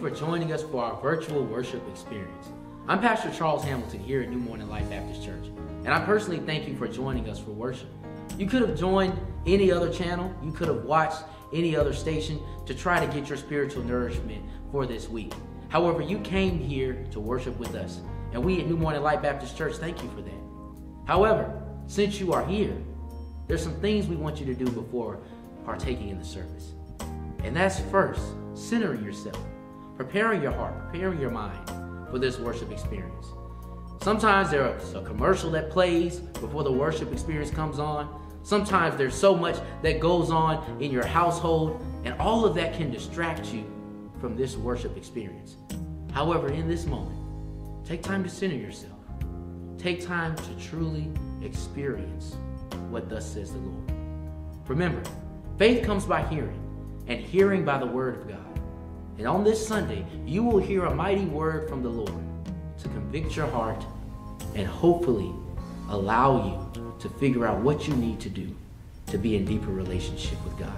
for joining us for our virtual worship experience. I'm Pastor Charles Hamilton here at New Morning Light Baptist Church, and I personally thank you for joining us for worship. You could have joined any other channel, you could have watched any other station to try to get your spiritual nourishment for this week. However, you came here to worship with us, and we at New Morning Light Baptist Church thank you for that. However, since you are here, there's some things we want you to do before partaking in the service. And that's first, centering yourself, preparing your heart, preparing your mind for this worship experience. Sometimes there's a commercial that plays before the worship experience comes on. Sometimes there's so much that goes on in your household, and all of that can distract you from this worship experience. However, in this moment, take time to center yourself. Take time to truly experience what thus says the Lord. Remember, faith comes by hearing, and hearing by the word of God. And on this Sunday, you will hear a mighty word from the Lord to convict your heart and hopefully allow you to figure out what you need to do to be in deeper relationship with God.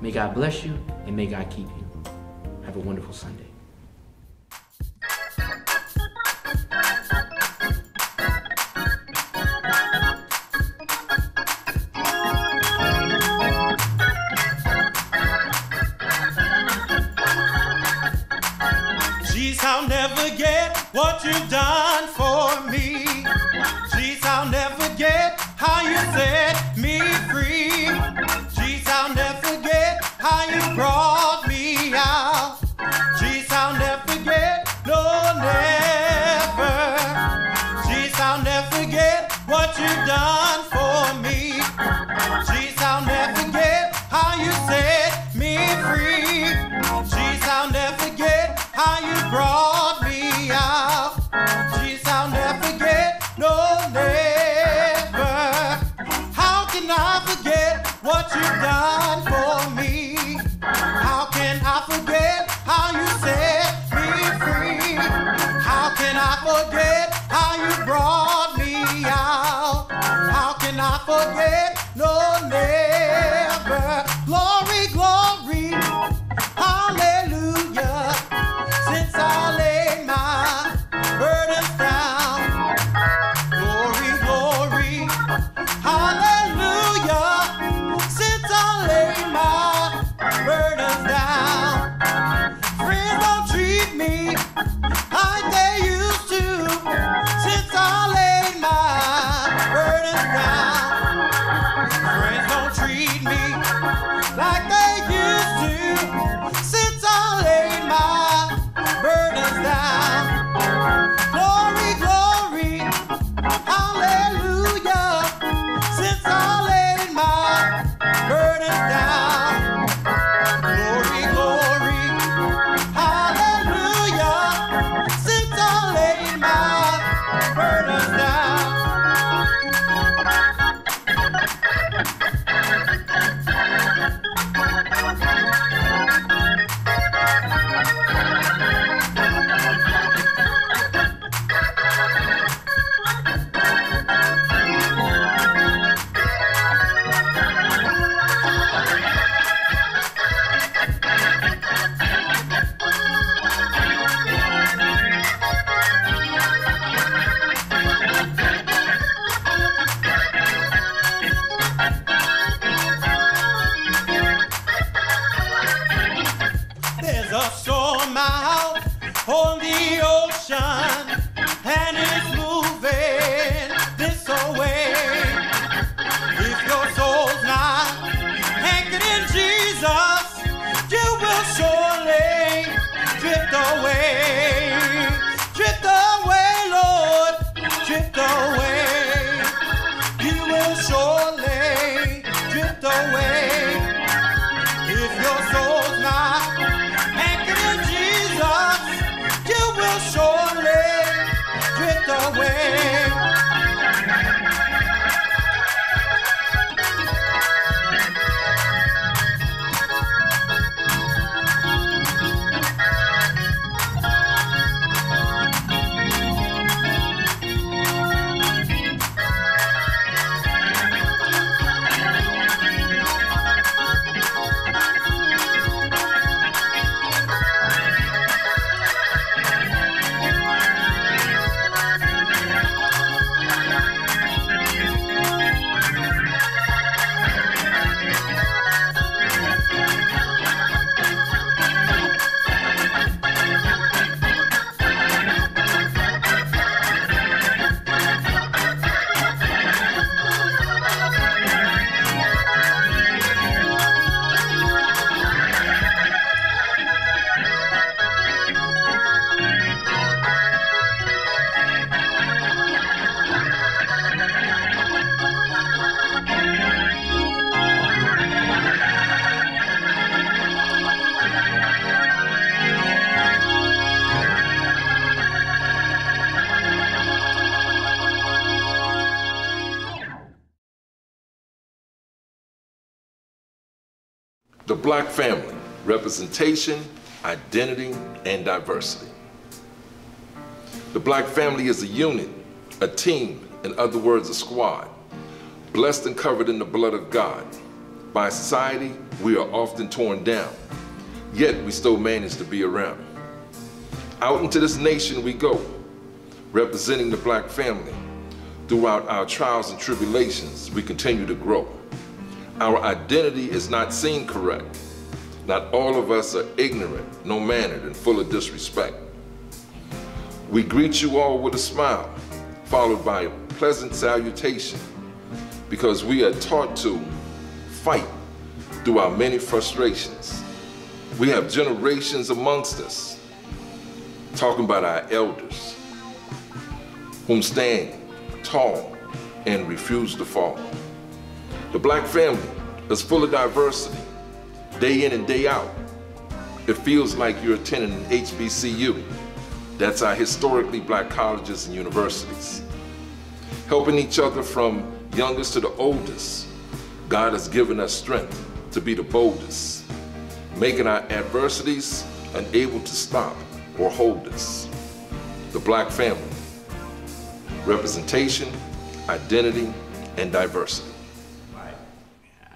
May God bless you and may God keep you. Have a wonderful Sunday. You've done for me. Jesus, I'll never get how you set black family, representation, identity, and diversity. The black family is a unit, a team, in other words, a squad, blessed and covered in the blood of God. By society, we are often torn down, yet we still manage to be around. Out into this nation we go, representing the black family. Throughout our trials and tribulations, we continue to grow. Our identity is not seen correct. Not all of us are ignorant, no-mannered, and full of disrespect. We greet you all with a smile, followed by a pleasant salutation, because we are taught to fight through our many frustrations. We have generations amongst us talking about our elders, whom stand tall and refuse to fall. The black family is full of diversity, day in and day out. It feels like you're attending an HBCU. That's our historically black colleges and universities. Helping each other from youngest to the oldest, God has given us strength to be the boldest, making our adversities unable to stop or hold us. The black family, representation, identity, and diversity.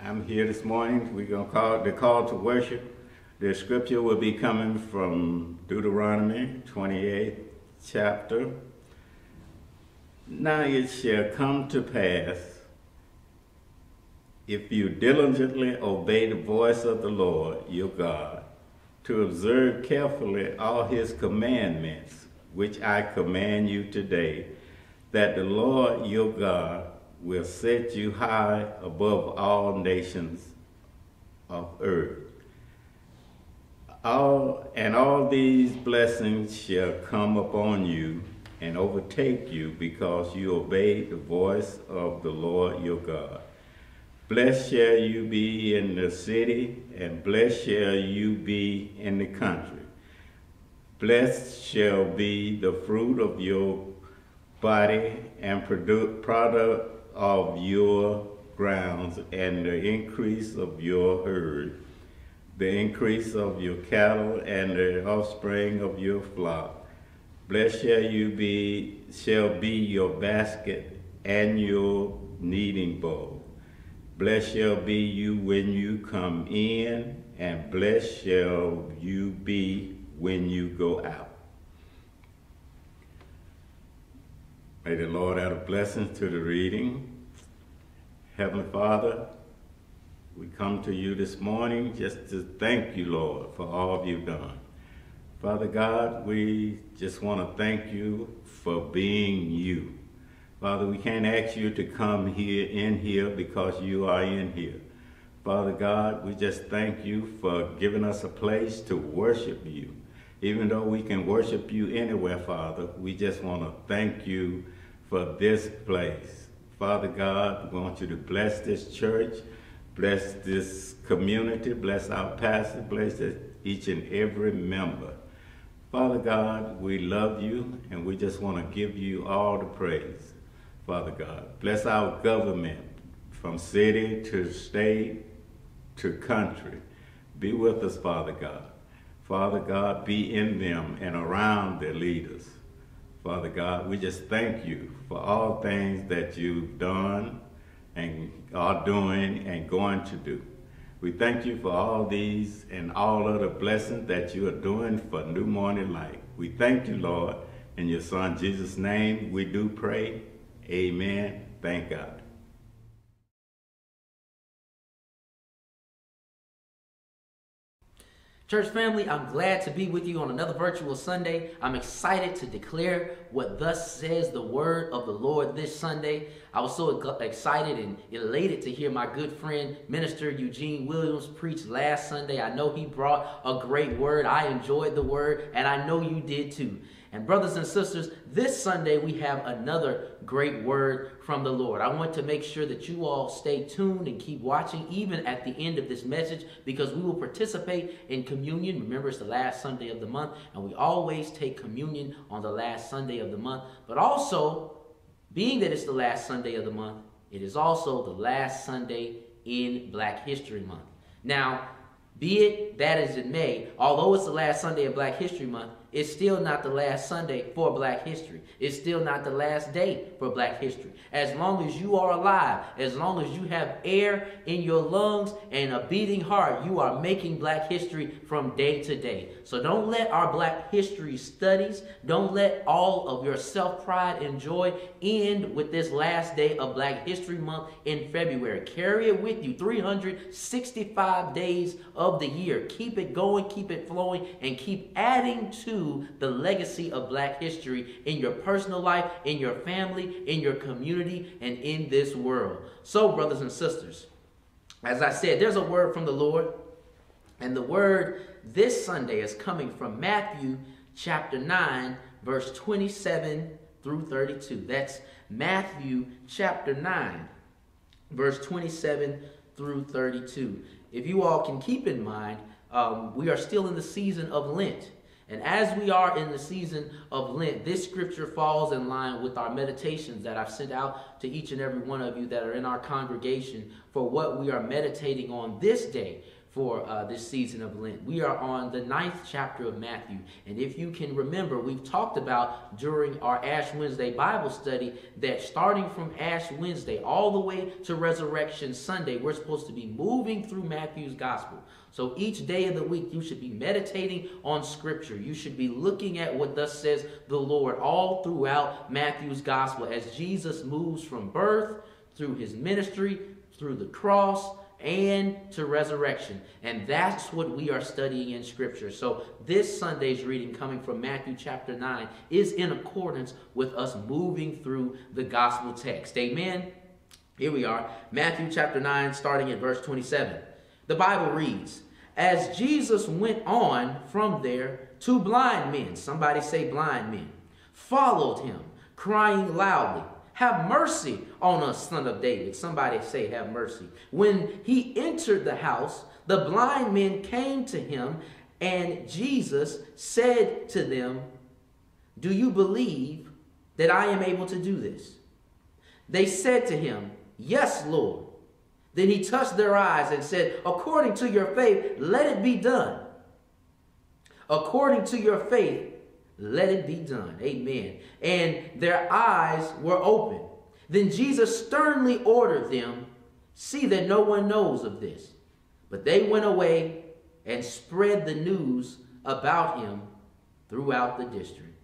I'm here this morning. We're going to call the call to worship. The scripture will be coming from Deuteronomy 28th chapter. Now it shall come to pass if you diligently obey the voice of the Lord your God, to observe carefully all his commandments, which I command you today, that the Lord your God will set you high above all nations of earth. All, and all these blessings shall come upon you and overtake you because you obey the voice of the Lord your God. Blessed shall you be in the city, and blessed shall you be in the country. Blessed shall be the fruit of your body and product of your grounds, and the increase of your herd, the increase of your cattle, and the offspring of your flock. Blessed shall you be, shall be your basket and your kneading bowl. Blessed shall be you when you come in, and blessed shall you be when you go out. May the Lord add a blessing to the reading. Heavenly Father, we come to you this morning just to thank you, Lord, for all you've done. Father God, we just want to thank you for being you. Father, we can't ask you to come here in here because you are in here. Father God, we just thank you for giving us a place to worship you. Even though we can worship you anywhere, Father, we just want to thank you for this place. Father God, we want you to bless this church, bless this community, bless our pastor, bless each and every member. Father God, we love you and we just want to give you all the praise. Father God. Bless our government from city to state to country. Be with us, Father God. Father God, be in them and around their leaders. Father God, we just thank you for all things that you've done and are doing and going to do. We thank you for all these and all other blessings that you are doing for New Morning Light. We thank you, Lord. In your son Jesus' name, we do pray. Amen. Thank God. Church family, I'm glad to be with you on another virtual Sunday. I'm excited to declare what thus says the word of the Lord this Sunday. I was so excited and elated to hear my good friend, Minister Eugene Williams, preach last Sunday. I know he brought a great word. I enjoyed the word, and I know you did too. And brothers and sisters, this Sunday we have another great word from the Lord. I want to make sure that you all stay tuned and keep watching even at the end of this message because we will participate in communion. Remember, it's the last Sunday of the month, and we always take communion on the last Sunday of the month. But also, being that it's the last Sunday of the month, it is also the last Sunday in Black History Month. Now, Be it that as it may, although it's the last Sunday of Black History Month, it's still not the last Sunday for Black History. It's still not the last day for Black History. As long as you are alive, as long as you have air in your lungs and a beating heart, you are making Black history from day to day. So don't let our Black history studies, don't let all of your self pride and joy end with this last day of Black History Month in February. Carry it with you 365 days of the year. Keep it going, keep it flowing, and keep adding to the legacy of black history in your personal life, in your family, in your community, and in this world. So, brothers and sisters, as I said, there's a word from the Lord, and the word this Sunday is coming from Matthew chapter 9, verse 27 through 32. That's Matthew chapter 9, verse 27 through 32. If you all can keep in mind, um, we are still in the season of Lent. And as we are in the season of Lent, this scripture falls in line with our meditations that I've sent out to each and every one of you that are in our congregation for what we are meditating on this day for uh, this season of Lent. We are on the ninth chapter of Matthew. And if you can remember, we've talked about during our Ash Wednesday Bible study that starting from Ash Wednesday all the way to Resurrection Sunday, we're supposed to be moving through Matthew's gospel. So each day of the week, you should be meditating on Scripture. You should be looking at what thus says the Lord all throughout Matthew's Gospel as Jesus moves from birth through his ministry, through the cross, and to resurrection. And that's what we are studying in Scripture. So this Sunday's reading coming from Matthew chapter 9 is in accordance with us moving through the Gospel text. Amen. Here we are, Matthew chapter 9, starting at verse 27. The Bible reads, As Jesus went on from there, two blind men, somebody say blind men, followed him, crying loudly, Have mercy on us, son of David. Somebody say, Have mercy. When he entered the house, the blind men came to him, and Jesus said to them, Do you believe that I am able to do this? They said to him, Yes, Lord. Then he touched their eyes and said, According to your faith, let it be done. According to your faith, let it be done. Amen. And their eyes were open. Then Jesus sternly ordered them, See that no one knows of this. But they went away and spread the news about him throughout the district.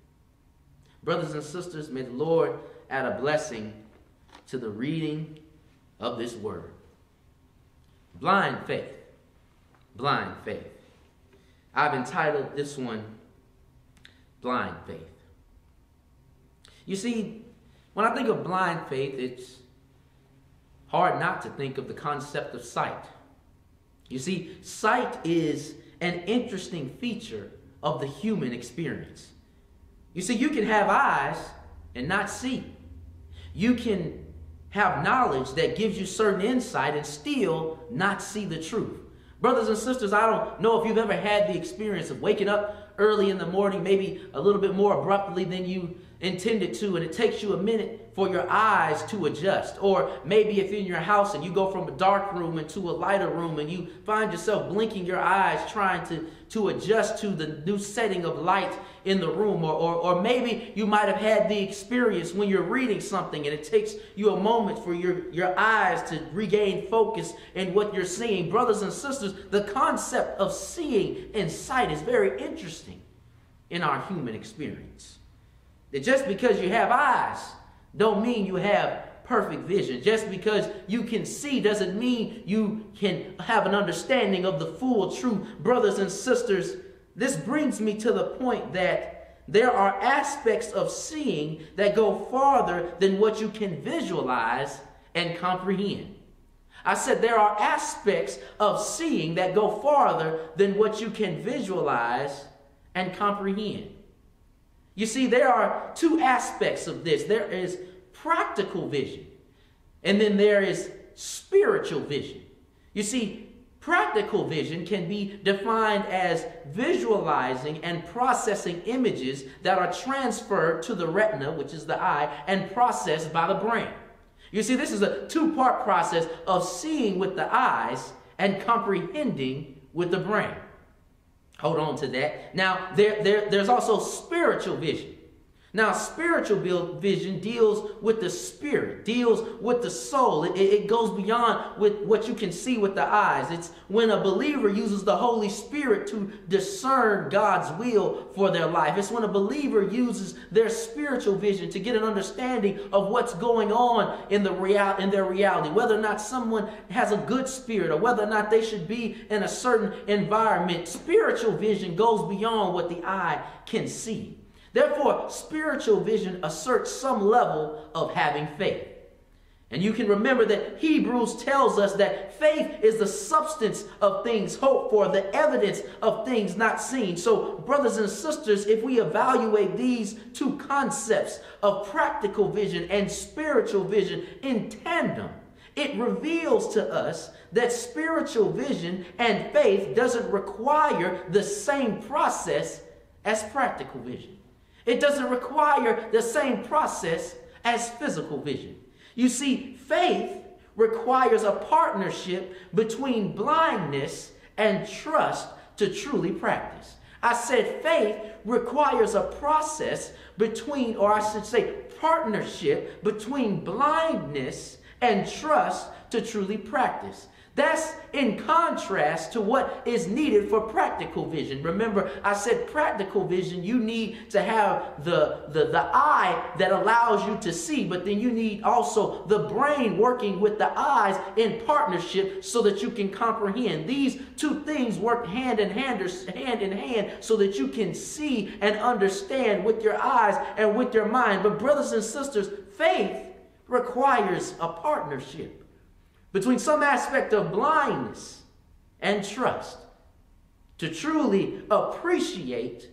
Brothers and sisters, may the Lord add a blessing to the reading of this word. Blind faith. Blind faith. I've entitled this one Blind Faith. You see, when I think of blind faith, it's hard not to think of the concept of sight. You see, sight is an interesting feature of the human experience. You see, you can have eyes and not see. You can have knowledge that gives you certain insight and still not see the truth. Brothers and sisters, I don't know if you've ever had the experience of waking up early in the morning, maybe a little bit more abruptly than you intended to, and it takes you a minute for your eyes to adjust. Or maybe if you're in your house and you go from a dark room into a lighter room and you find yourself blinking your eyes trying to, to adjust to the new setting of light in the room. Or, or, or maybe you might have had the experience when you're reading something and it takes you a moment for your, your eyes to regain focus in what you're seeing. Brothers and sisters, the concept of seeing and sight is very interesting in our human experience. That just because you have eyes don't mean you have perfect vision. Just because you can see doesn't mean you can have an understanding of the full truth. Brothers and sisters, this brings me to the point that there are aspects of seeing that go farther than what you can visualize and comprehend. I said there are aspects of seeing that go farther than what you can visualize and comprehend. You see, there are two aspects of this there is practical vision, and then there is spiritual vision. You see, practical vision can be defined as visualizing and processing images that are transferred to the retina, which is the eye, and processed by the brain. You see, this is a two part process of seeing with the eyes and comprehending with the brain. Hold on to that. Now, there, there, there's also spiritual vision. Now, spiritual vision deals with the spirit, deals with the soul. It, it, goes beyond with what you can see with the eyes. It's when a believer uses the Holy Spirit to discern God's will for their life. It's when a believer uses their spiritual vision to get an understanding of what's going on in the real in their reality, whether or not someone has a good spirit or whether or not they should be in a certain environment. Spiritual vision goes beyond what the eye can see. Therefore, spiritual vision asserts some level of having faith. And you can remember that Hebrews tells us that faith is the substance of things hoped for, the evidence of things not seen. So, brothers and sisters, if we evaluate these two concepts of practical vision and spiritual vision in tandem, it reveals to us that spiritual vision and faith doesn't require the same process as practical vision. It doesn't require the same process as physical vision. You see, faith requires a partnership between blindness and trust to truly practice. I said faith requires a process between, or I should say, partnership between blindness and trust to truly practice. That's in contrast to what is needed for practical vision. Remember, I said practical vision, you need to have the, the, the eye that allows you to see, but then you need also the brain working with the eyes in partnership so that you can comprehend. These two things work hand in hand or hand in hand so that you can see and understand with your eyes and with your mind. But brothers and sisters, faith requires a partnership between some aspect of blindness and trust to truly appreciate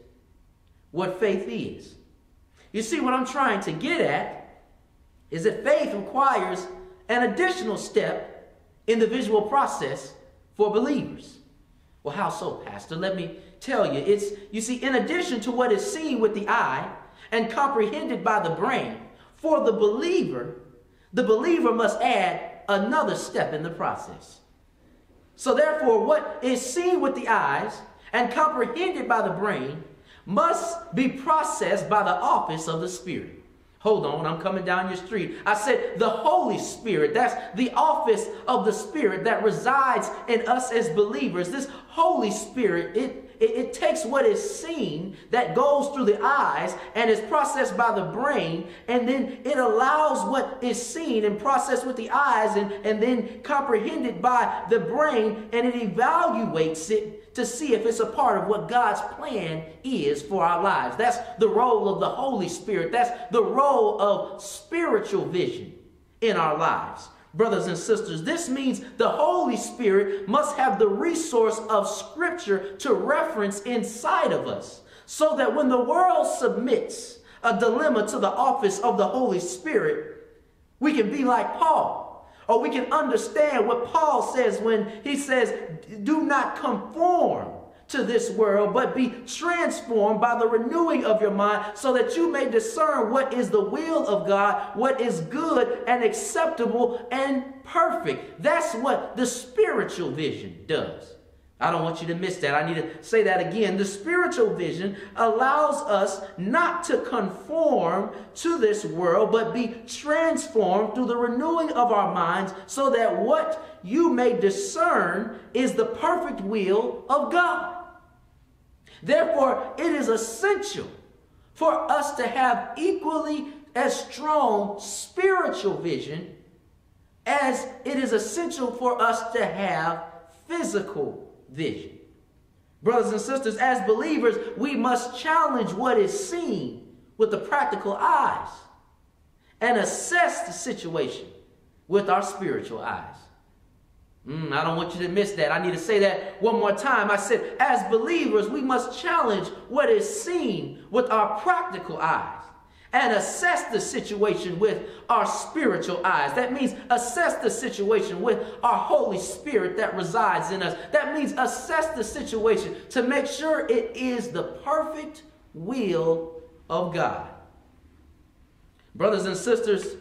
what faith is. You see, what I'm trying to get at is that faith requires an additional step in the visual process for believers. Well, how so, Pastor? Let me tell you. It's, you see, in addition to what is seen with the eye and comprehended by the brain, for the believer, the believer must add another step in the process. So, therefore, what is seen with the eyes and comprehended by the brain must be processed by the office of the Spirit. Hold on, I'm coming down your street. I said the Holy Spirit. That's the office of the Spirit that resides in us as believers. This Holy Spirit, it it, it, takes what is seen that goes through the eyes and is processed by the brain, and then it allows what is seen and processed with the eyes and, and then comprehended by the brain, and it evaluates it to see if it's a part of what God's plan is for our lives. That's the role of the Holy Spirit. That's the role of spiritual vision in our lives brothers and sisters. This means the Holy Spirit must have the resource of Scripture to reference inside of us so that when the world submits a dilemma to the office of the Holy Spirit, we can be like Paul. Or we can understand what Paul says when he says, Do not conform to this world, but be transformed by the renewing of your mind so that you may discern what is the will of God, what is good and acceptable and perfect. That's what the spiritual vision does. I don't want you to miss that. I need to say that again. The spiritual vision allows us not to conform to this world, but be transformed through the renewing of our minds so that what you may discern is the perfect will of God. Therefore, it is essential for us to have equally as strong spiritual vision as it is essential for us to have physical vision. Brothers and sisters, as believers, we must challenge what is seen with the practical eyes and assess the situation with our spiritual eyes. Mm, I don't want you to miss that. I need to say that one more time. I said, as believers, we must challenge what is seen with our practical eyes and assess the situation with our spiritual eyes. That means assess the situation with our Holy Spirit that resides in us. That means assess the situation to make sure it is the perfect will of God. Brothers and sisters,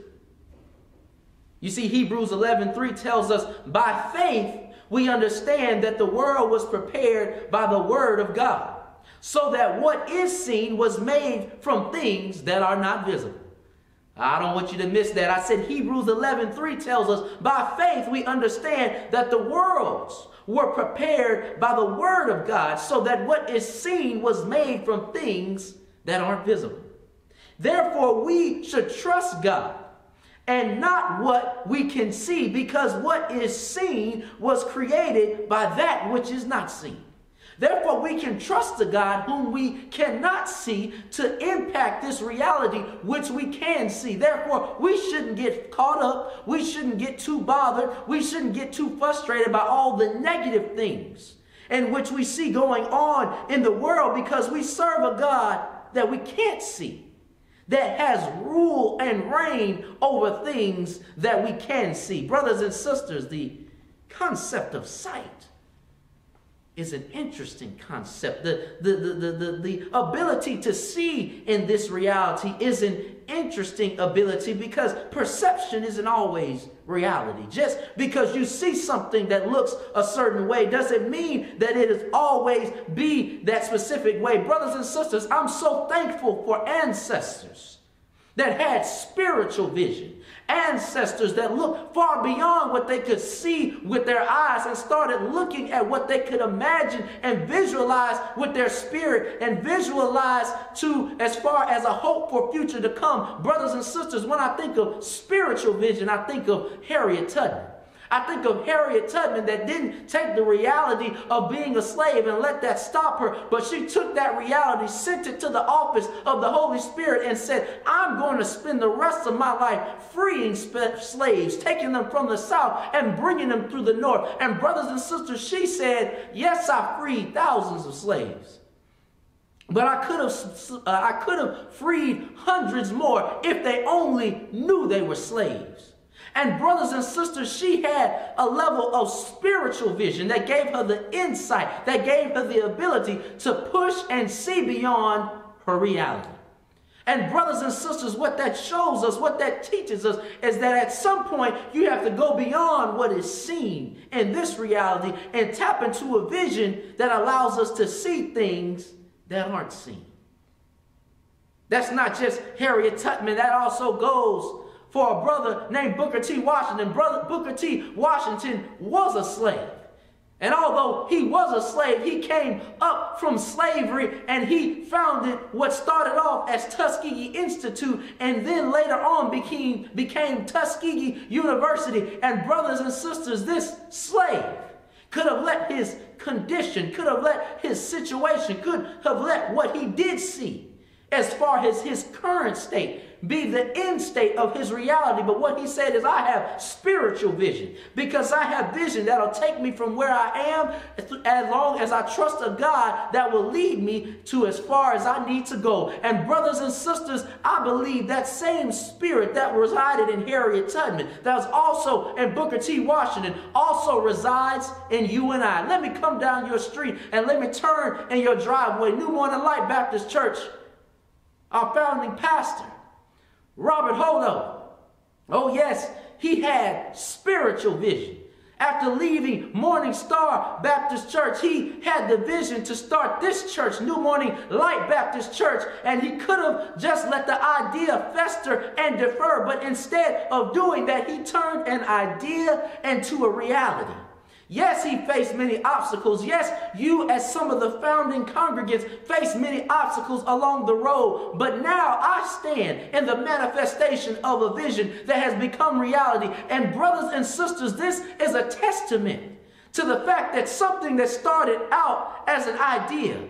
you see, Hebrews 11 3 tells us, by faith, we understand that the world was prepared by the word of God, so that what is seen was made from things that are not visible. I don't want you to miss that. I said Hebrews 11 3 tells us, by faith we understand that the worlds were prepared by the word of God, so that what is seen was made from things that aren't visible. Therefore, we should trust God and not what we can see, because what is seen was created by that which is not seen. Therefore, we can trust the God whom we cannot see to impact this reality which we can see. Therefore, we shouldn't get caught up. We shouldn't get too bothered. We shouldn't get too frustrated by all the negative things in which we see going on in the world because we serve a God that we can't see that has rule and reign over things that we can see. Brothers and sisters, the concept of sight is an interesting concept. The, the, the, the, the, the ability to see in this reality is an interesting ability because perception isn't always reality. Just because you see something that looks a certain way doesn't mean that it is always be that specific way. Brothers and sisters, I'm so thankful for ancestors that had spiritual vision ancestors that looked far beyond what they could see with their eyes and started looking at what they could imagine and visualize with their spirit and visualize to as far as a hope for future to come. Brothers and sisters, when I think of spiritual vision, I think of Harriet Tubman. I think of Harriet Tubman that didn't take the reality of being a slave and let that stop her, but she took that reality, sent it to the office of the Holy Spirit, and said, I'm going to spend the rest of my life freeing slaves, taking them from the south and bringing them through the north. And brothers and sisters, she said, Yes, I freed thousands of slaves. But I could have uh, I could have freed hundreds more if they only knew they were slaves. And brothers and sisters, she had a level of spiritual vision that gave her the insight, that gave her the ability to push and see beyond her reality. And brothers and sisters, what that shows us, what that teaches us, is that at some point you have to go beyond what is seen in this reality and tap into a vision that allows us to see things that aren't seen. That's not just Harriet Tubman, that also goes for a brother named Booker T. Washington. Brother Booker T. Washington was a slave. And although he was a slave, he came up from slavery and he founded what started off as Tuskegee Institute and then later on became, became Tuskegee University. And brothers and sisters, this slave could have let his condition, could have let his situation, could have let what he did see as far as his current state be the end state of his reality. But what he said is, I have spiritual vision because I have vision that'll take me from where I am as long as I trust a God that will lead me to as far as I need to go. And brothers and sisters, I believe that same spirit that resided in Harriet Tubman, that was also in Booker T. Washington, also resides in you and I. Let me come down your street and let me turn in your driveway. New Morning Light Baptist Church, our founding pastor Robert hold Hodo. Oh, yes, he had spiritual vision. After leaving Morning Star Baptist Church, he had the vision to start this church, New Morning Light Baptist Church, and he could have just let the idea fester and defer, but instead of doing that, he turned an idea into a reality. Yes, he faced many obstacles. Yes, you, as some of the founding congregants, faced many obstacles along the road. But now I stand in the manifestation of a vision that has become reality. And, brothers and sisters, this is a testament to the fact that something that started out as an idea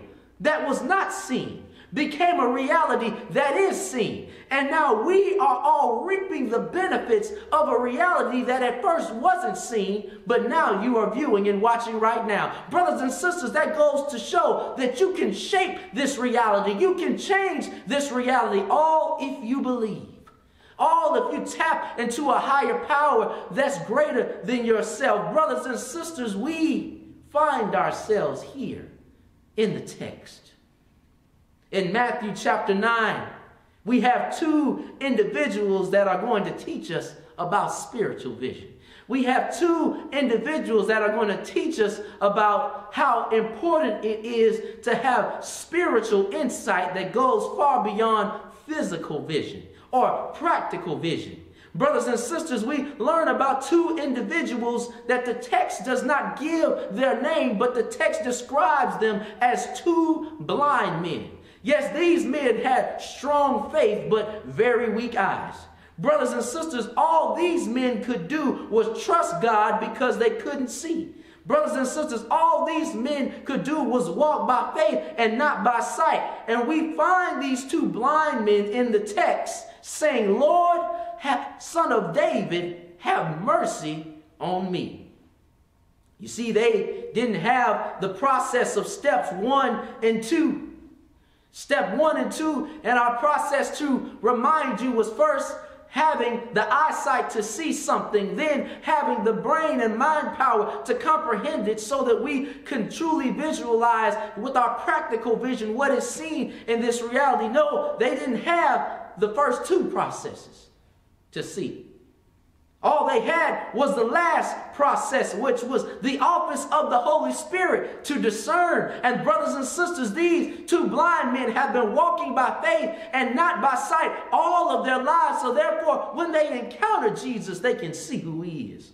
that was not seen became a reality that is seen. And now we are all reaping the benefits of a reality that at first wasn't seen, but now you are viewing and watching right now. Brothers and sisters, that goes to show that you can shape this reality. You can change this reality, all if you believe. All if you tap into a higher power that's greater than yourself. Brothers and sisters, we find ourselves here in the text in Matthew chapter 9, we have two individuals that are going to teach us about spiritual vision. We have two individuals that are going to teach us about how important it is to have spiritual insight that goes far beyond physical vision or practical vision. Brothers and sisters, we learn about two individuals that the text does not give their name, but the text describes them as two blind men. Yes, these men had strong faith, but very weak eyes. Brothers and sisters, all these men could do was trust God because they couldn't see. Brothers and sisters, all these men could do was walk by faith and not by sight. And we find these two blind men in the text saying, Lord, have, son of David, have mercy on me. You see, they didn't have the process of steps one and two. Step one and two in our process to remind you was first having the eyesight to see something, then having the brain and mind power to comprehend it so that we can truly visualize with our practical vision what is seen in this reality. No, they didn't have the first two processes to see. All they had was the last process, which was the office of the Holy Spirit to discern. And, brothers and sisters, these two blind men have been walking by faith and not by sight all of their lives. So, therefore, when they encounter Jesus, they can see who he is.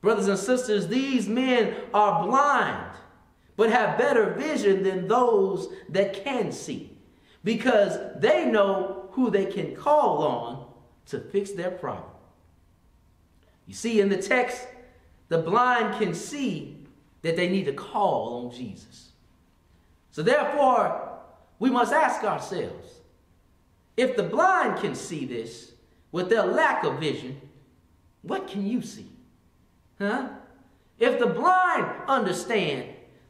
Brothers and sisters, these men are blind, but have better vision than those that can see because they know who they can call on to fix their problem. You see, in the text, the blind can see that they need to call on Jesus. So, therefore, we must ask ourselves if the blind can see this with their lack of vision, what can you see? Huh? If the blind understand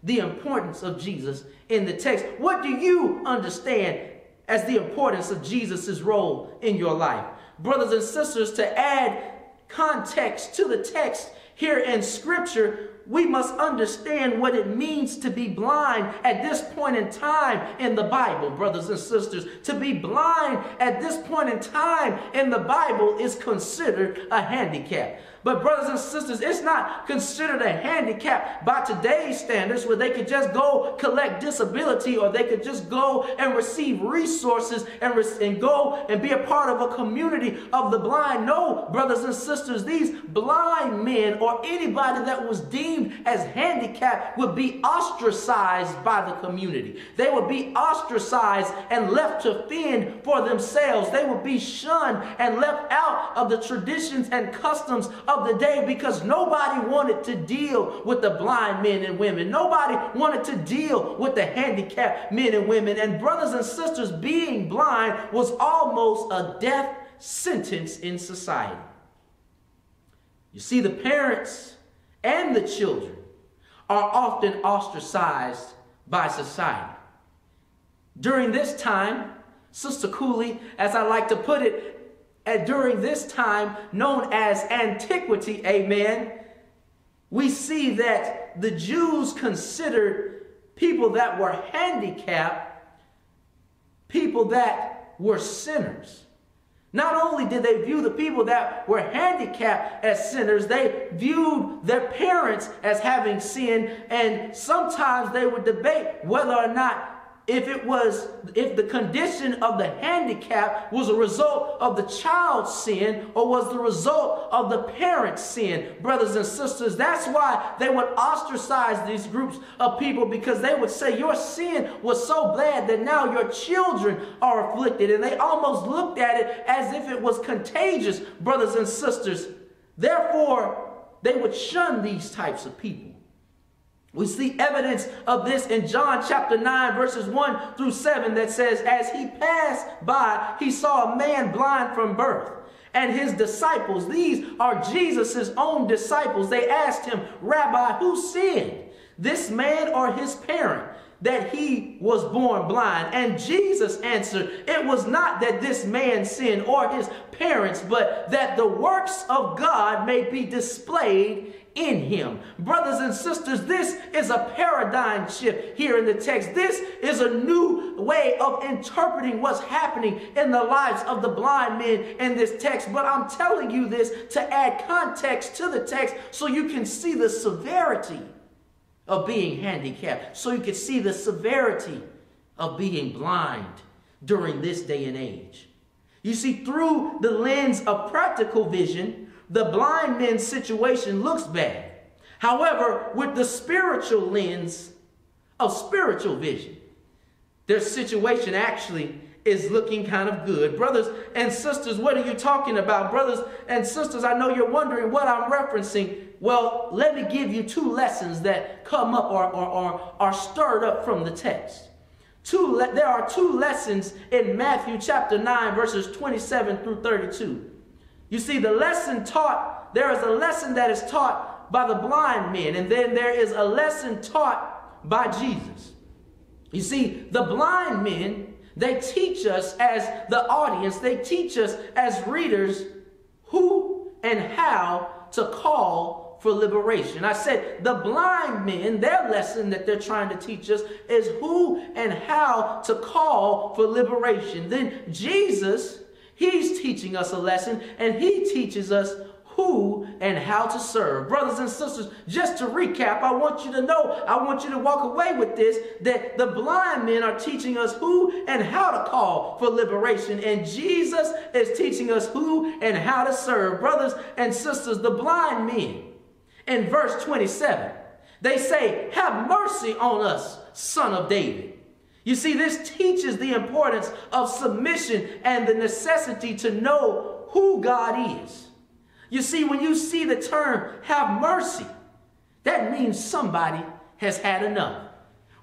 the importance of Jesus in the text, what do you understand as the importance of Jesus' role in your life? Brothers and sisters, to add context to the text here in Scripture, we must understand what it means to be blind at this point in time in the Bible, brothers and sisters. To be blind at this point in time in the Bible is considered a handicap. But, brothers and sisters, it's not considered a handicap by today's standards where they could just go collect disability or they could just go and receive resources and, re- and go and be a part of a community of the blind. No, brothers and sisters, these blind men or anybody that was deemed as handicapped would be ostracized by the community. They would be ostracized and left to fend for themselves. They would be shunned and left out of the traditions and customs of the day because nobody wanted to deal with the blind men and women. Nobody wanted to deal with the handicapped men and women. And brothers and sisters, being blind was almost a death sentence in society. You see, the parents and the children are often ostracized by society. During this time, Sister Cooley, as I like to put it, and during this time known as antiquity, amen, we see that the Jews considered people that were handicapped people that were sinners. Not only did they view the people that were handicapped as sinners, they viewed their parents as having sinned, and sometimes they would debate whether or not if it was if the condition of the handicap was a result of the child's sin or was the result of the parent's sin brothers and sisters that's why they would ostracize these groups of people because they would say your sin was so bad that now your children are afflicted. And they almost looked at it as if it was contagious brothers and sisters. Therefore they would shun these types of people we see evidence of this in John chapter 9, verses 1 through 7, that says, As he passed by, he saw a man blind from birth. And his disciples, these are Jesus' own disciples, they asked him, Rabbi, who sinned, this man or his parent, that he was born blind? And Jesus answered, It was not that this man sinned or his parents, but that the works of God may be displayed in him. Brothers and sisters, this is a paradigm shift here in the text. This is a new way of interpreting what's happening in the lives of the blind men in this text. But I'm telling you this to add context to the text so you can see the severity of being handicapped, so you can see the severity of being blind during this day and age. You see, through the lens of practical vision, the blind man's situation looks bad. However, with the spiritual lens of spiritual vision, their situation actually is looking kind of good. Brothers and sisters, what are you talking about? Brothers and sisters, I know you're wondering what I'm referencing. Well, let me give you two lessons that come up or, or, or are stirred up from the text. Two, there are two lessons in Matthew chapter 9, verses 27 through 32. You see, the lesson taught, there is a lesson that is taught by the blind men, and then there is a lesson taught by Jesus. You see, the blind men, they teach us as the audience, they teach us as readers who and how to call for liberation. I said the blind men, their lesson that they're trying to teach us is who and how to call for liberation. Then Jesus He's teaching us a lesson, and He teaches us who and how to serve. Brothers and sisters, just to recap, I want you to know, I want you to walk away with this that the blind men are teaching us who and how to call for liberation, and Jesus is teaching us who and how to serve. Brothers and sisters, the blind men in verse 27, they say, Have mercy on us, son of David. You see, this teaches the importance of submission and the necessity to know who God is. You see, when you see the term have mercy, that means somebody has had enough.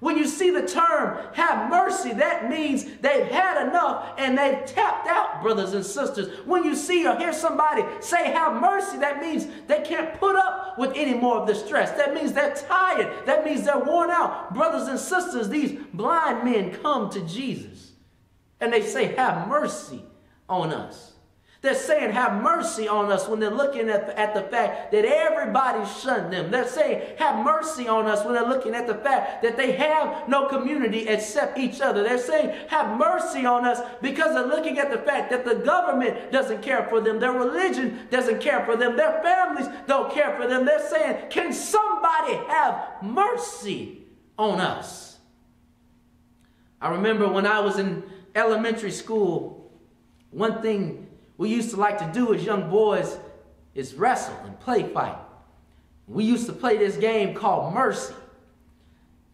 When you see the term have mercy, that means they've had enough and they've tapped out, brothers and sisters. When you see or hear somebody say have mercy, that means they can't put up with any more of the stress. That means they're tired. That means they're worn out. Brothers and sisters, these blind men come to Jesus and they say, Have mercy on us. They're saying, have mercy on us when they're looking at the, at the fact that everybody shunned them. They're saying, have mercy on us when they're looking at the fact that they have no community except each other. They're saying, have mercy on us because they're looking at the fact that the government doesn't care for them. Their religion doesn't care for them. Their families don't care for them. They're saying, can somebody have mercy on us? I remember when I was in elementary school, one thing we used to like to do as young boys is wrestle and play fight. We used to play this game called Mercy.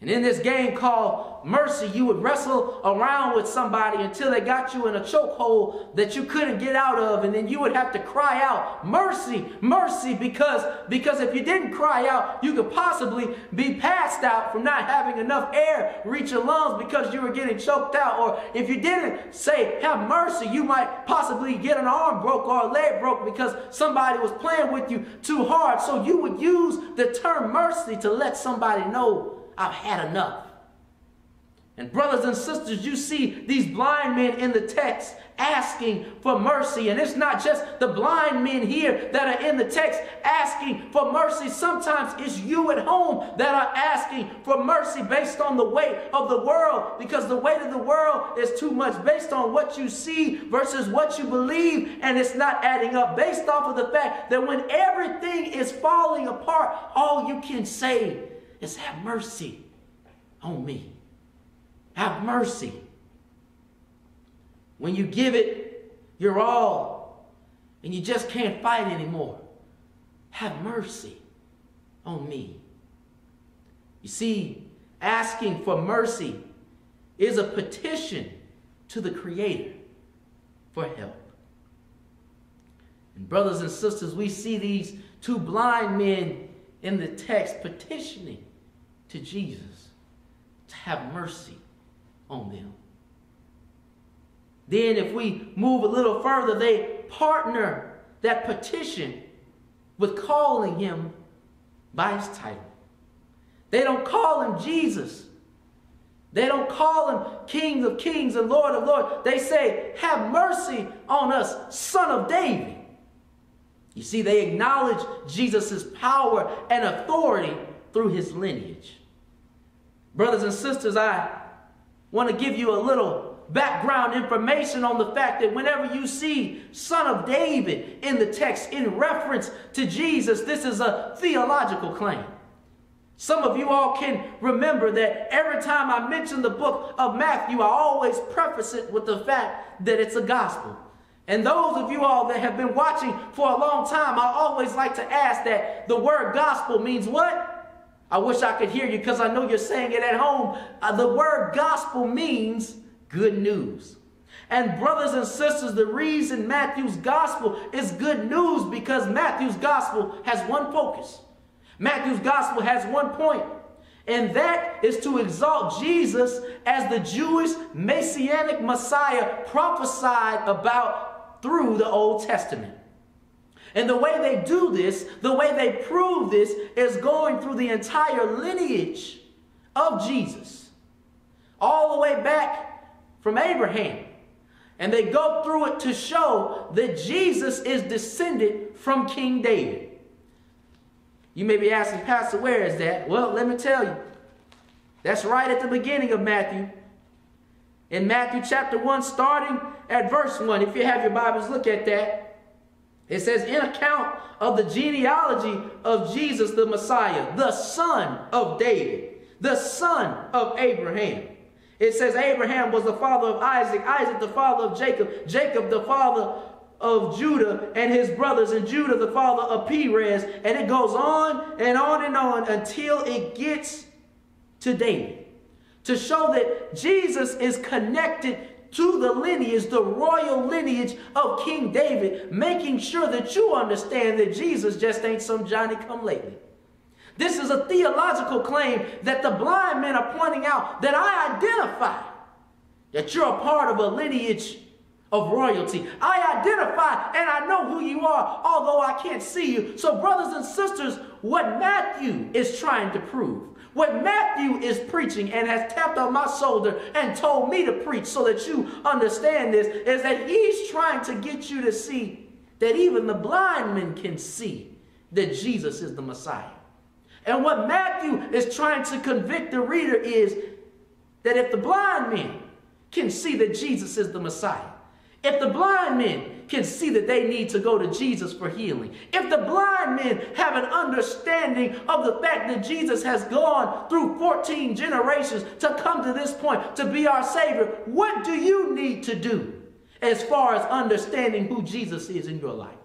And in this game called Mercy, you would wrestle around with somebody until they got you in a chokehold that you couldn't get out of. And then you would have to cry out, Mercy, mercy, because, because if you didn't cry out, you could possibly be passed out from not having enough air reach your lungs because you were getting choked out. Or if you didn't say, Have mercy, you might possibly get an arm broke or a leg broke because somebody was playing with you too hard. So you would use the term mercy to let somebody know I've had enough. And brothers and sisters, you see these blind men in the text asking for mercy. And it's not just the blind men here that are in the text asking for mercy. Sometimes it's you at home that are asking for mercy based on the weight of the world because the weight of the world is too much based on what you see versus what you believe. And it's not adding up based off of the fact that when everything is falling apart, all you can say is have mercy on me. Have mercy. When you give it your all and you just can't fight anymore, have mercy on me. You see, asking for mercy is a petition to the Creator for help. And brothers and sisters, we see these two blind men in the text petitioning to Jesus to have mercy on them. Then, if we move a little further, they partner that petition with calling him by his title. They don't call him Jesus, They don't call him King of Kings and Lord of Lords. They say, Have mercy on us, Son of David. You see, they acknowledge Jesus' power and authority through his lineage. Brothers and sisters, I want to give you a little background information on the fact that whenever you see Son of David in the text in reference to Jesus, this is a theological claim. Some of you all can remember that every time I mention the book of Matthew, I always preface it with the fact that it's a gospel. And those of you all that have been watching for a long time, I always like to ask that the word gospel means what? I wish I could hear you because I know you're saying it at home. Uh, the word gospel means good news. And brothers and sisters, the reason Matthew's gospel is good news because Matthew's gospel has one focus. Matthew's gospel has one point, and that is to exalt Jesus as the Jewish messianic Messiah prophesied about through the Old Testament. And the way they do this, the way they prove this, is going through the entire lineage of Jesus, all the way back from Abraham. And they go through it to show that Jesus is descended from King David. You may be asking, Pastor, where is that? Well, let me tell you. That's right at the beginning of Matthew. In Matthew chapter 1, starting at verse 1. If you have your Bibles, look at that. It says, In account of the genealogy of Jesus the Messiah, the son of David, the son of Abraham. It says Abraham was the father of Isaac, Isaac the father of Jacob, Jacob the father of Judah and his brothers, and Judah the father of Perez. And it goes on and on and on until it gets to David. To show that Jesus is connected to the lineage, the royal lineage of King David, making sure that you understand that Jesus just ain't some Johnny come lately. This is a theological claim that the blind men are pointing out that I identify that you're a part of a lineage of royalty. I identify and I know who you are, although I can't see you. So, brothers and sisters, what Matthew is trying to prove, what Matthew is preaching and has tapped on my shoulder and told me to preach so that you understand this, is that he's trying to get you to see that even the blind men can see that Jesus is the Messiah. And what Matthew is trying to convict the reader is that if the blind men can see that Jesus is the Messiah, if the blind men can see that they need to go to Jesus for healing, if the blind men have an understanding of the fact that Jesus has gone through 14 generations to come to this point to be our Savior, what do you need to do as far as understanding who Jesus is in your life?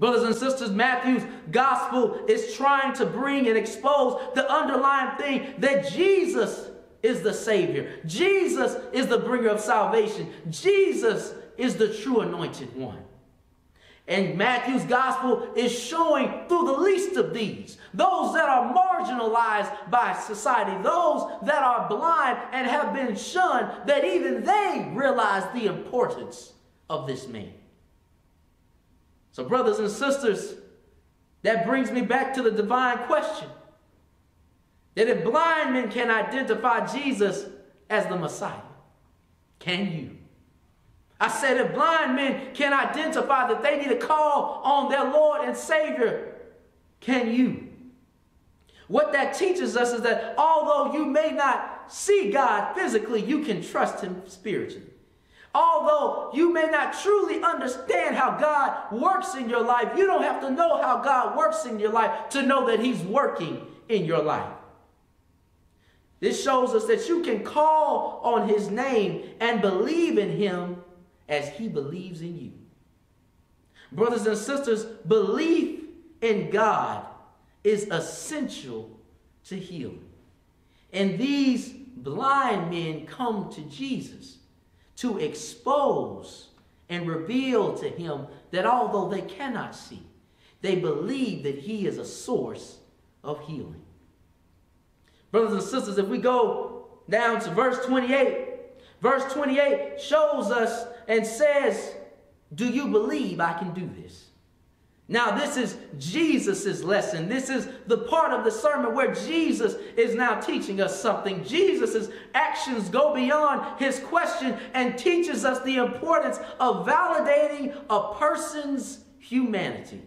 Brothers and sisters, Matthew's gospel is trying to bring and expose the underlying thing that Jesus is the Savior. Jesus is the bringer of salvation. Jesus is the true anointed one. And Matthew's gospel is showing through the least of these, those that are marginalized by society, those that are blind and have been shunned, that even they realize the importance of this man. So, brothers and sisters, that brings me back to the divine question that if blind men can identify Jesus as the Messiah, can you? I said, if blind men can identify that they need to call on their Lord and Savior, can you? What that teaches us is that although you may not see God physically, you can trust Him spiritually. Although you may not truly understand how God works in your life, you don't have to know how God works in your life to know that He's working in your life. This shows us that you can call on His name and believe in Him as He believes in you. Brothers and sisters, belief in God is essential to healing. And these blind men come to Jesus to expose and reveal to him that although they cannot see, they believe that he is a source of healing. Brothers and sisters, if we go down to verse 28, verse 28 shows us and says, Do you believe I can do this? Now, this is Jesus' lesson. This is the part of the sermon where Jesus is now teaching us something. Jesus' actions go beyond his question and teaches us the importance of validating a person's humanity.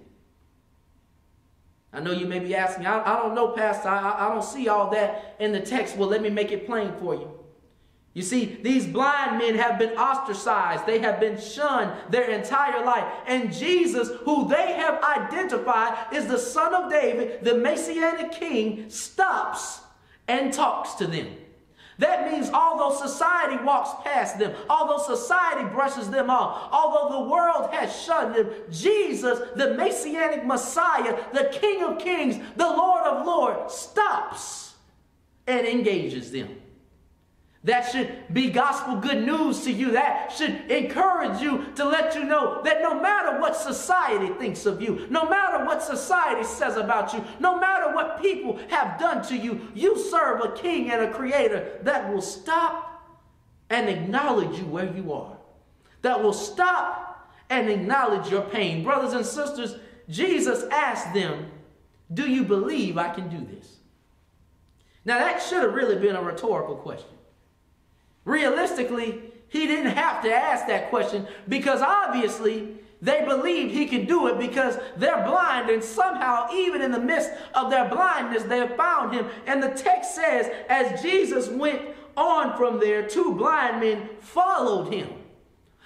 I know you may be asking, I, I don't know, Pastor, I, I don't see all that in the text. Well, let me make it plain for you. You see, these blind men have been ostracized. They have been shunned their entire life. And Jesus, who they have identified is the son of David, the Messianic king, stops and talks to them. That means although society walks past them, although society brushes them off, although the world has shunned them, Jesus, the Messianic Messiah, the King of Kings, the Lord of Lords, stops and engages them. That should be gospel good news to you. That should encourage you to let you know that no matter what society thinks of you, no matter what society says about you, no matter what people have done to you, you serve a king and a creator that will stop and acknowledge you where you are, that will stop and acknowledge your pain. Brothers and sisters, Jesus asked them, Do you believe I can do this? Now, that should have really been a rhetorical question. Realistically, he didn't have to ask that question because obviously they believed he could do it because they're blind and somehow, even in the midst of their blindness, they found him. And the text says, as Jesus went on from there, two blind men followed him.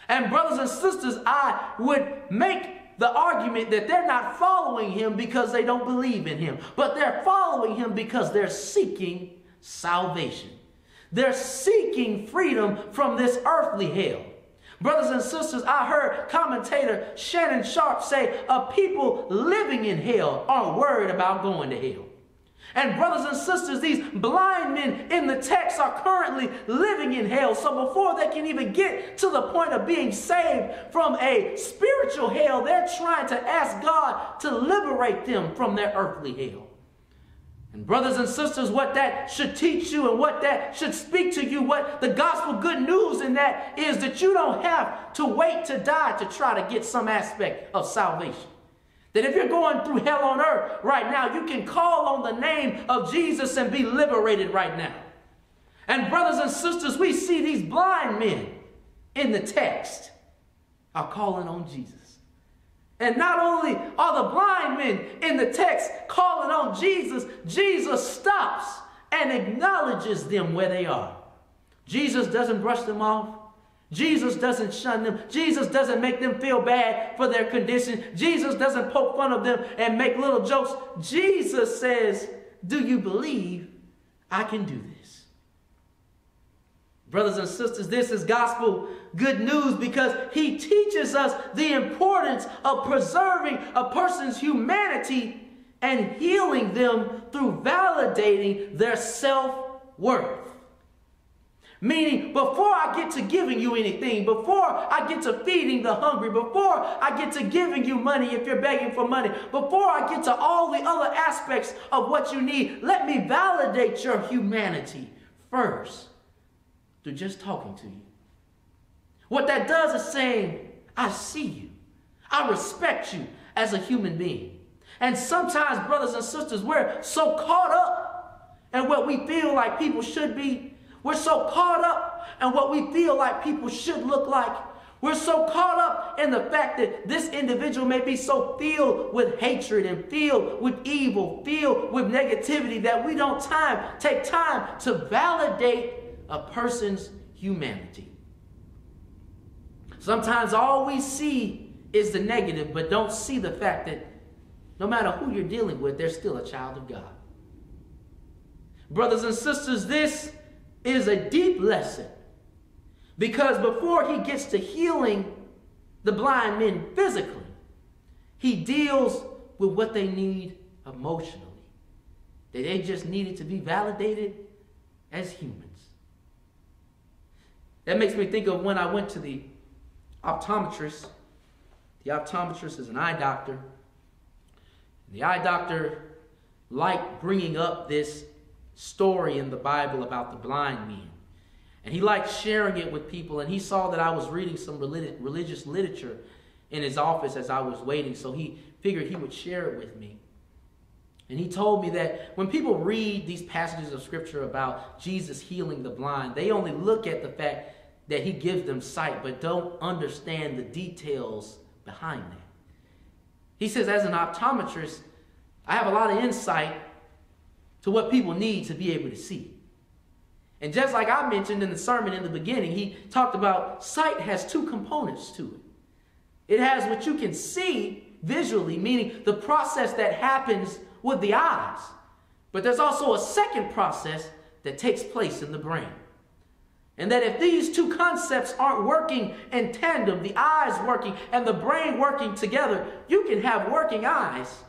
And, brothers and sisters, I would make the argument that they're not following him because they don't believe in him, but they're following him because they're seeking salvation. They're seeking freedom from this earthly hell. Brothers and sisters, I heard commentator Shannon Sharpe say, a people living in hell aren't worried about going to hell. And brothers and sisters, these blind men in the text are currently living in hell. So before they can even get to the point of being saved from a spiritual hell, they're trying to ask God to liberate them from their earthly hell. And, brothers and sisters, what that should teach you and what that should speak to you, what the gospel good news in that is that you don't have to wait to die to try to get some aspect of salvation. That if you're going through hell on earth right now, you can call on the name of Jesus and be liberated right now. And, brothers and sisters, we see these blind men in the text are calling on Jesus. And not only are the blind men in the text calling on Jesus, Jesus stops and acknowledges them where they are. Jesus doesn't brush them off. Jesus doesn't shun them. Jesus doesn't make them feel bad for their condition. Jesus doesn't poke fun of them and make little jokes. Jesus says, Do you believe I can do this? Brothers and sisters, this is gospel good news because he teaches us the importance of preserving a person's humanity and healing them through validating their self worth. Meaning, before I get to giving you anything, before I get to feeding the hungry, before I get to giving you money if you're begging for money, before I get to all the other aspects of what you need, let me validate your humanity first through just talking to you. What that does is saying, I see you. I respect you as a human being. And sometimes, brothers and sisters, we're so caught up in what we feel like people should be. We're so caught up in what we feel like people should look like. We're so caught up in the fact that this individual may be so filled with hatred and filled with evil, filled with negativity that we don't time take time to validate a person's humanity. Sometimes all we see is the negative, but don't see the fact that no matter who you're dealing with, they're still a child of God. Brothers and sisters, this is a deep lesson because before he gets to healing the blind men physically, he deals with what they need emotionally. That they just needed to be validated as humans. That makes me think of when I went to the optometrist. The optometrist is an eye doctor. The eye doctor liked bringing up this story in the Bible about the blind man. And he liked sharing it with people. And he saw that I was reading some religious literature. in his office as I was waiting, so he figured he would share it with me. And he told me that when people read these passages of scripture about Jesus healing the blind, they only look at the fact that he gives them sight, but don't understand the details behind that. He says, as an optometrist, I have a lot of insight to what people need to be able to see. And just like I mentioned in the sermon in the beginning, he talked about sight has two components to it. It has what you can see visually, meaning the process that happens with the eyes. But there's also a second process that takes place in the brain. And that if these two concepts aren't working in tandem, the eyes working and the brain working together, you can have working eyes,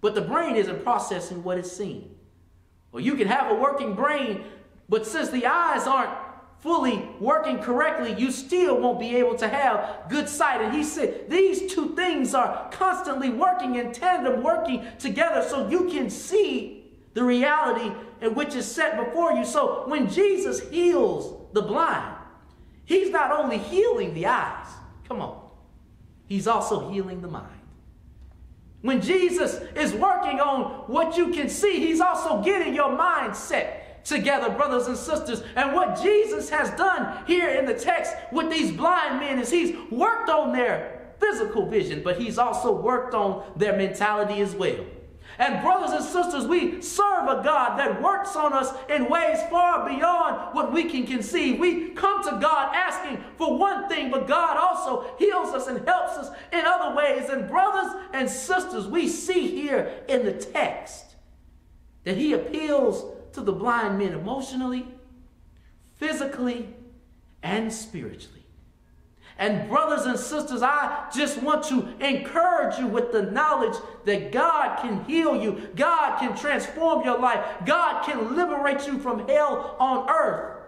but the brain isn't processing what it's seeing. Or you can have a working brain, but since the eyes aren't fully working correctly, you still won't be able to have good sight. And he said these two things are constantly working in tandem, working together so you can see the reality in which is set before you. So when Jesus heals the blind, he's not only healing the eyes, come on, he's also healing the mind. When Jesus is working on what you can see, he's also getting your mind set together, brothers and sisters. And what Jesus has done here in the text with these blind men is he's worked on their physical vision, but he's also worked on their mentality as well. And, brothers and sisters, we serve a God that works on us in ways far beyond what we can conceive. We come to God asking for one thing, but God also heals us and helps us in other ways. And, brothers and sisters, we see here in the text that He appeals to the blind men emotionally, physically, and spiritually. And, brothers and sisters, I just want to encourage you with the knowledge that God can heal you, God can transform your life, God can liberate you from hell on earth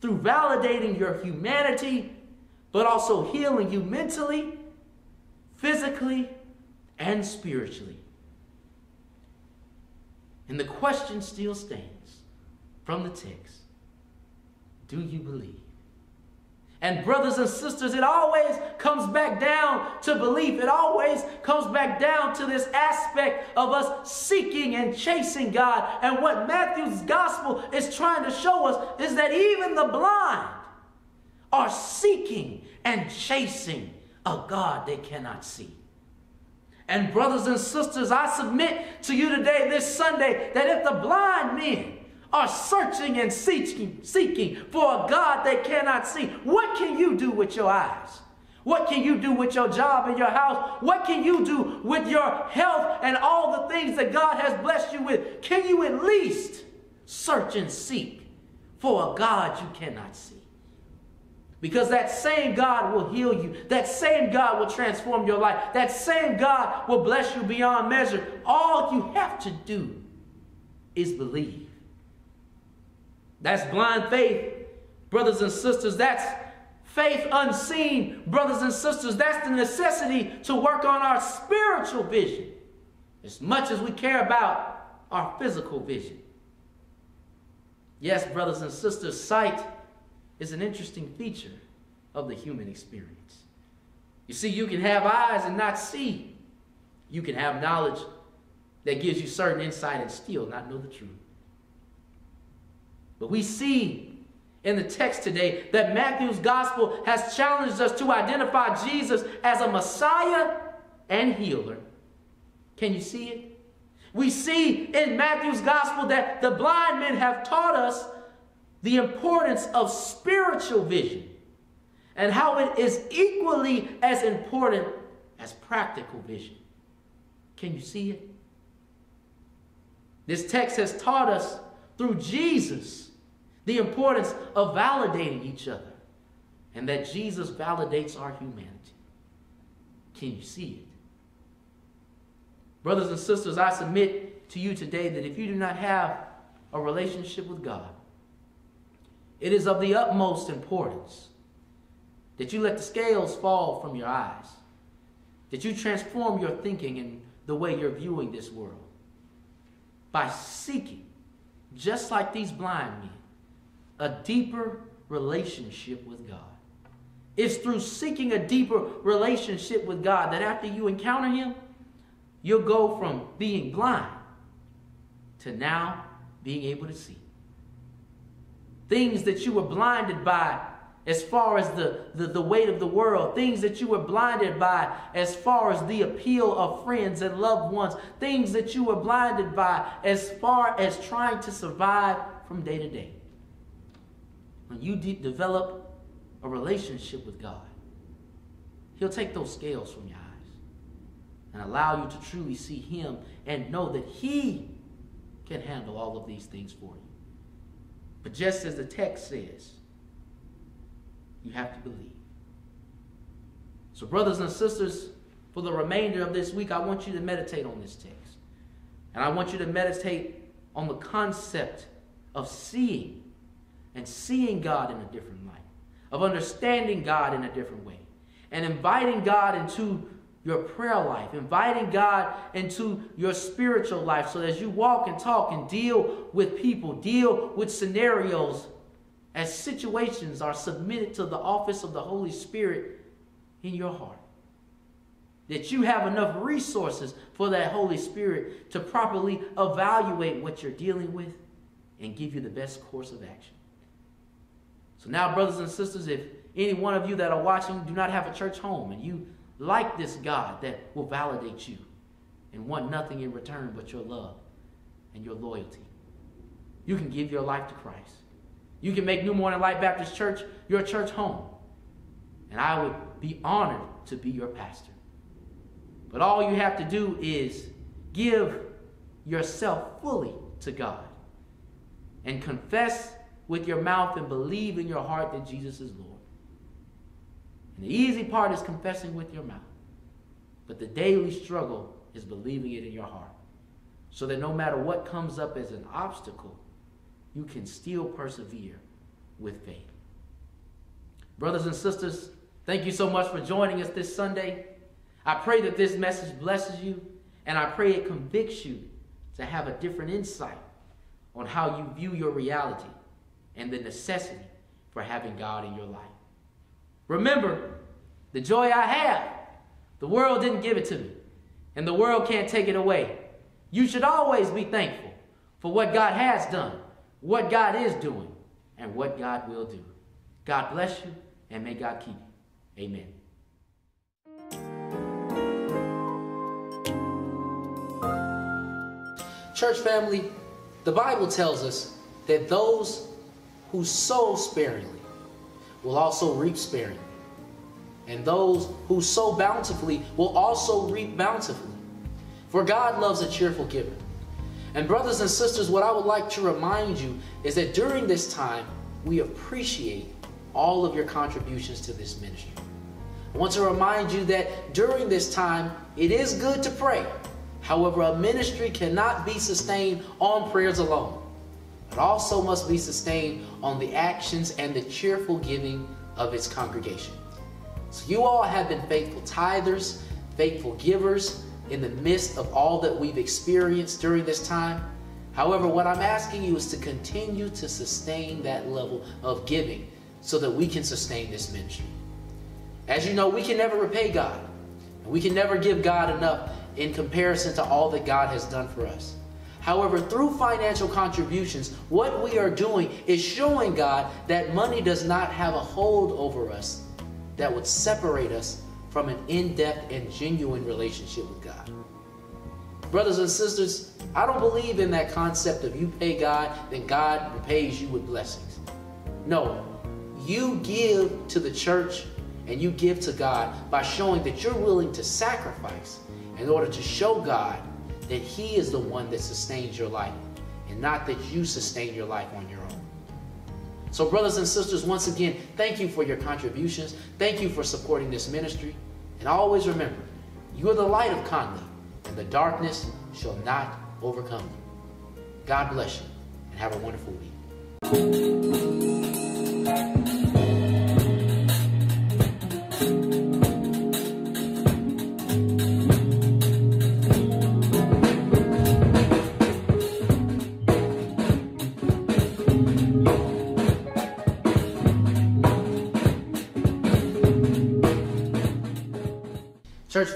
through validating your humanity, but also healing you mentally, physically, and spiritually. And the question still stands from the text do you believe? And brothers and sisters, it always comes back down to belief. It always comes back down to this aspect of us seeking and chasing God. And what Matthew's gospel is trying to show us is that even the blind are seeking and chasing a God they cannot see. And brothers and sisters, I submit to you today, this Sunday, that if the blind men are searching and seeking, seeking for a God they cannot see. What can you do with your eyes? What can you do with your job and your house? What can you do with your health and all the things that God has blessed you with? Can you at least search and seek for a God you cannot see? Because that same God will heal you. That same God will transform your life. That same God will bless you beyond measure. All you have to do is believe. That's blind faith, brothers and sisters. That's faith unseen, brothers and sisters. That's the necessity to work on our spiritual vision as much as we care about our physical vision. Yes, brothers and sisters, sight is an interesting feature of the human experience. You see, you can have eyes and not see. You can have knowledge that gives you certain insight and still not know the truth. But we see in the text today that Matthew's gospel has challenged us to identify Jesus as a Messiah and healer. Can you see it? We see in Matthew's gospel that the blind men have taught us the importance of spiritual vision and how it is equally as important as practical vision. Can you see it? This text has taught us through Jesus the importance of validating each other, and that Jesus validates our humanity. Can you see it? Brothers and sisters, I submit to you today that if you do not have a relationship with God, it is of the utmost importance that you let the scales fall from your eyes, that you transform your thinking and the way you're viewing this world by seeking, just like these blind men, a deeper relationship with God. It's through seeking a deeper relationship with God that after you encounter Him, you'll go from being blind to now being able to see. Things that you were blinded by as far as the, the, the weight of the world, things that you were blinded by as far as the appeal of friends and loved ones, things that you were blinded by as far as trying to survive from day to day. When you de- develop a relationship with God, He'll take those scales from your eyes and allow you to truly see Him and know that He can handle all of these things for you. But just as the text says, you have to believe. So, brothers and sisters, for the remainder of this week, I want you to meditate on this text. And I want you to meditate on the concept of seeing and seeing God in a different light, of understanding God in a different way, and inviting God into your prayer life, inviting God into your spiritual life so as you walk and talk and deal with people, deal with scenarios as situations are submitted to the office of the Holy Spirit in your heart. That you have enough resources for that Holy Spirit to properly evaluate what you're dealing with and give you the best course of action. So, now, brothers and sisters, if any one of you that are watching do not have a church home and you like this God that will validate you and want nothing in return but your love and your loyalty, you can give your life to Christ. You can make New Morning Light Baptist Church your church home. And I would be honored to be your pastor. But all you have to do is give yourself fully to God and confess with your mouth and believe in your heart that Jesus is Lord. And the easy part is confessing with your mouth. But the daily struggle is believing it in your heart. So that no matter what comes up as an obstacle, you can still persevere with faith. Brothers and sisters, thank you so much for joining us this Sunday. I pray that this message blesses you, and I pray it convicts you to have a different insight on how you view your reality and the necessity for having God in your life. Remember, the joy I have, the world didn't give it to me, and the world can't take it away. You should always be thankful for what God has done what God is doing and what God will do. God bless you and may God keep you. Amen. Church family, the Bible tells us that those who sow sparingly will also reap sparingly. And those who sow bountifully will also reap bountifully. For God loves a cheerful giver. And, brothers and sisters, what I would like to remind you is that during this time, we appreciate all of your contributions to this ministry. I want to remind you that during this time, it is good to pray. However, a ministry cannot be sustained on prayers alone. It also must be sustained on the actions and the cheerful giving of its congregation. So, you all have been faithful tithers, faithful givers, in the midst of all that we've experienced during this time. However, what I'm asking you is to continue to sustain that level of giving so that we can sustain this ministry. As you know, we can never repay God. We can never give God enough in comparison to all that God has done for us. However, through financial contributions, what we are doing is showing God that money does not have a hold over us that would separate us from an in depth and genuine relationship with God. Brothers and sisters, I don't believe in that concept of you pay God, then God repays you with blessings. No, you give to the church and you give to God by showing that you're willing to sacrifice in order to show God that He is the one that sustains your life and not that you sustain your life on your own. So, brothers and sisters, once again, thank you for your contributions. Thank you for supporting this ministry. And always remember, you are the light of Conley, and the darkness shall not overcome you. God bless you, and have a wonderful week.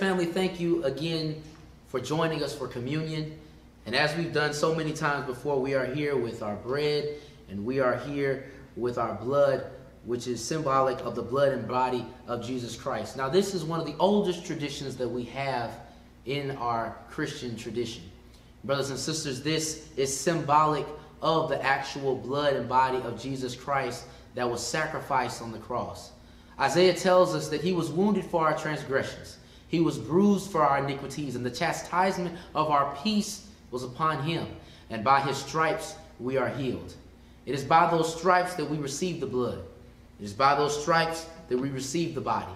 Family, thank you again for joining us for communion. And as we've done so many times before, we are here with our bread and we are here with our blood, which is symbolic of the blood and body of Jesus Christ. Now, this is one of the oldest traditions that we have in our Christian tradition. Brothers and sisters, this is symbolic of the actual blood and body of Jesus Christ that was sacrificed on the cross. Isaiah tells us that he was wounded for our transgressions, he was bruised for our iniquities, and the chastisement of our peace was upon him, and by his stripes we are healed. It is by those stripes that we receive the blood. It is by those stripes that we receive the body.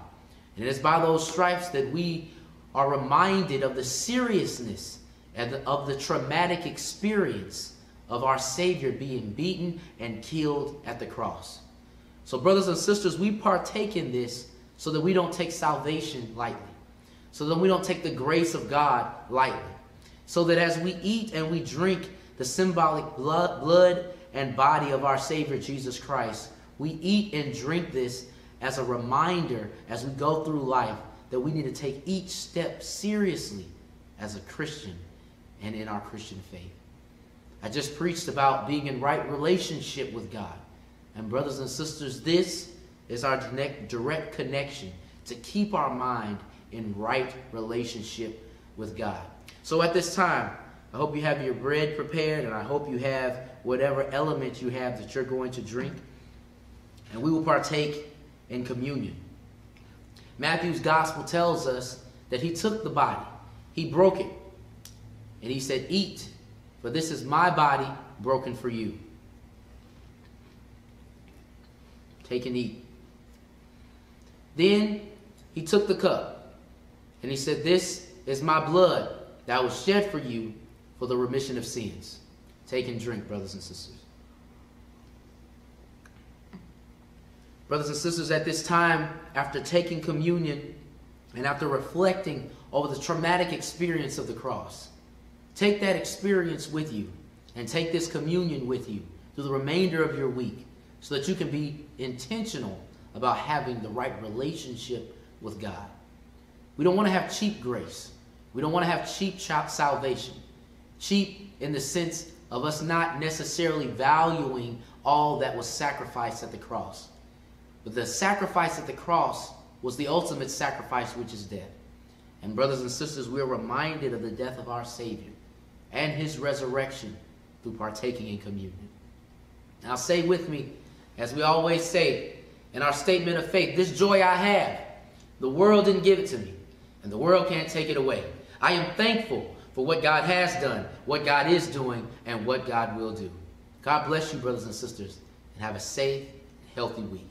And it is by those stripes that we are reminded of the seriousness and of the traumatic experience of our Savior being beaten and killed at the cross. So, brothers and sisters, we partake in this so that we don't take salvation lightly, so that we don't take the grace of God lightly, so that as we eat and we drink the symbolic blood, blood and body of our Savior Jesus Christ, we eat and drink this as a reminder as we go through life that we need to take each step seriously as a Christian and in our Christian faith. I just preached about being in right relationship with God. And, brothers and sisters, this is our direct connection to keep our mind in right relationship with God. So, at this time, I hope you have your bread prepared, and I hope you have whatever element you have that you're going to drink. And we will partake in communion. Matthew's gospel tells us that he took the body, he broke it, and he said, Eat, for this is my body broken for you. Take and eat. Then he took the cup, and he said, This is my blood that was shed for you for the remission of sins. Take and drink, brothers and sisters. Brothers and sisters, at this time, after taking communion and after reflecting over the traumatic experience of the cross, take that experience with you and take this communion with you through the remainder of your week so that you can be intentional about having the right relationship with God. We don't want to have cheap grace. We don't want to have cheap salvation. Cheap in the sense of us not necessarily valuing all that was sacrificed at the cross. But the sacrifice at the cross was the ultimate sacrifice, which is death. And, brothers and sisters, we are reminded of the death of our Savior and his resurrection through partaking in communion. Now, say with me, as we always say in our statement of faith, this joy I have, the world didn't give it to me, and the world can't take it away. I am thankful for what God has done, what God is doing, and what God will do. God bless you, brothers and sisters, and have a safe, healthy week.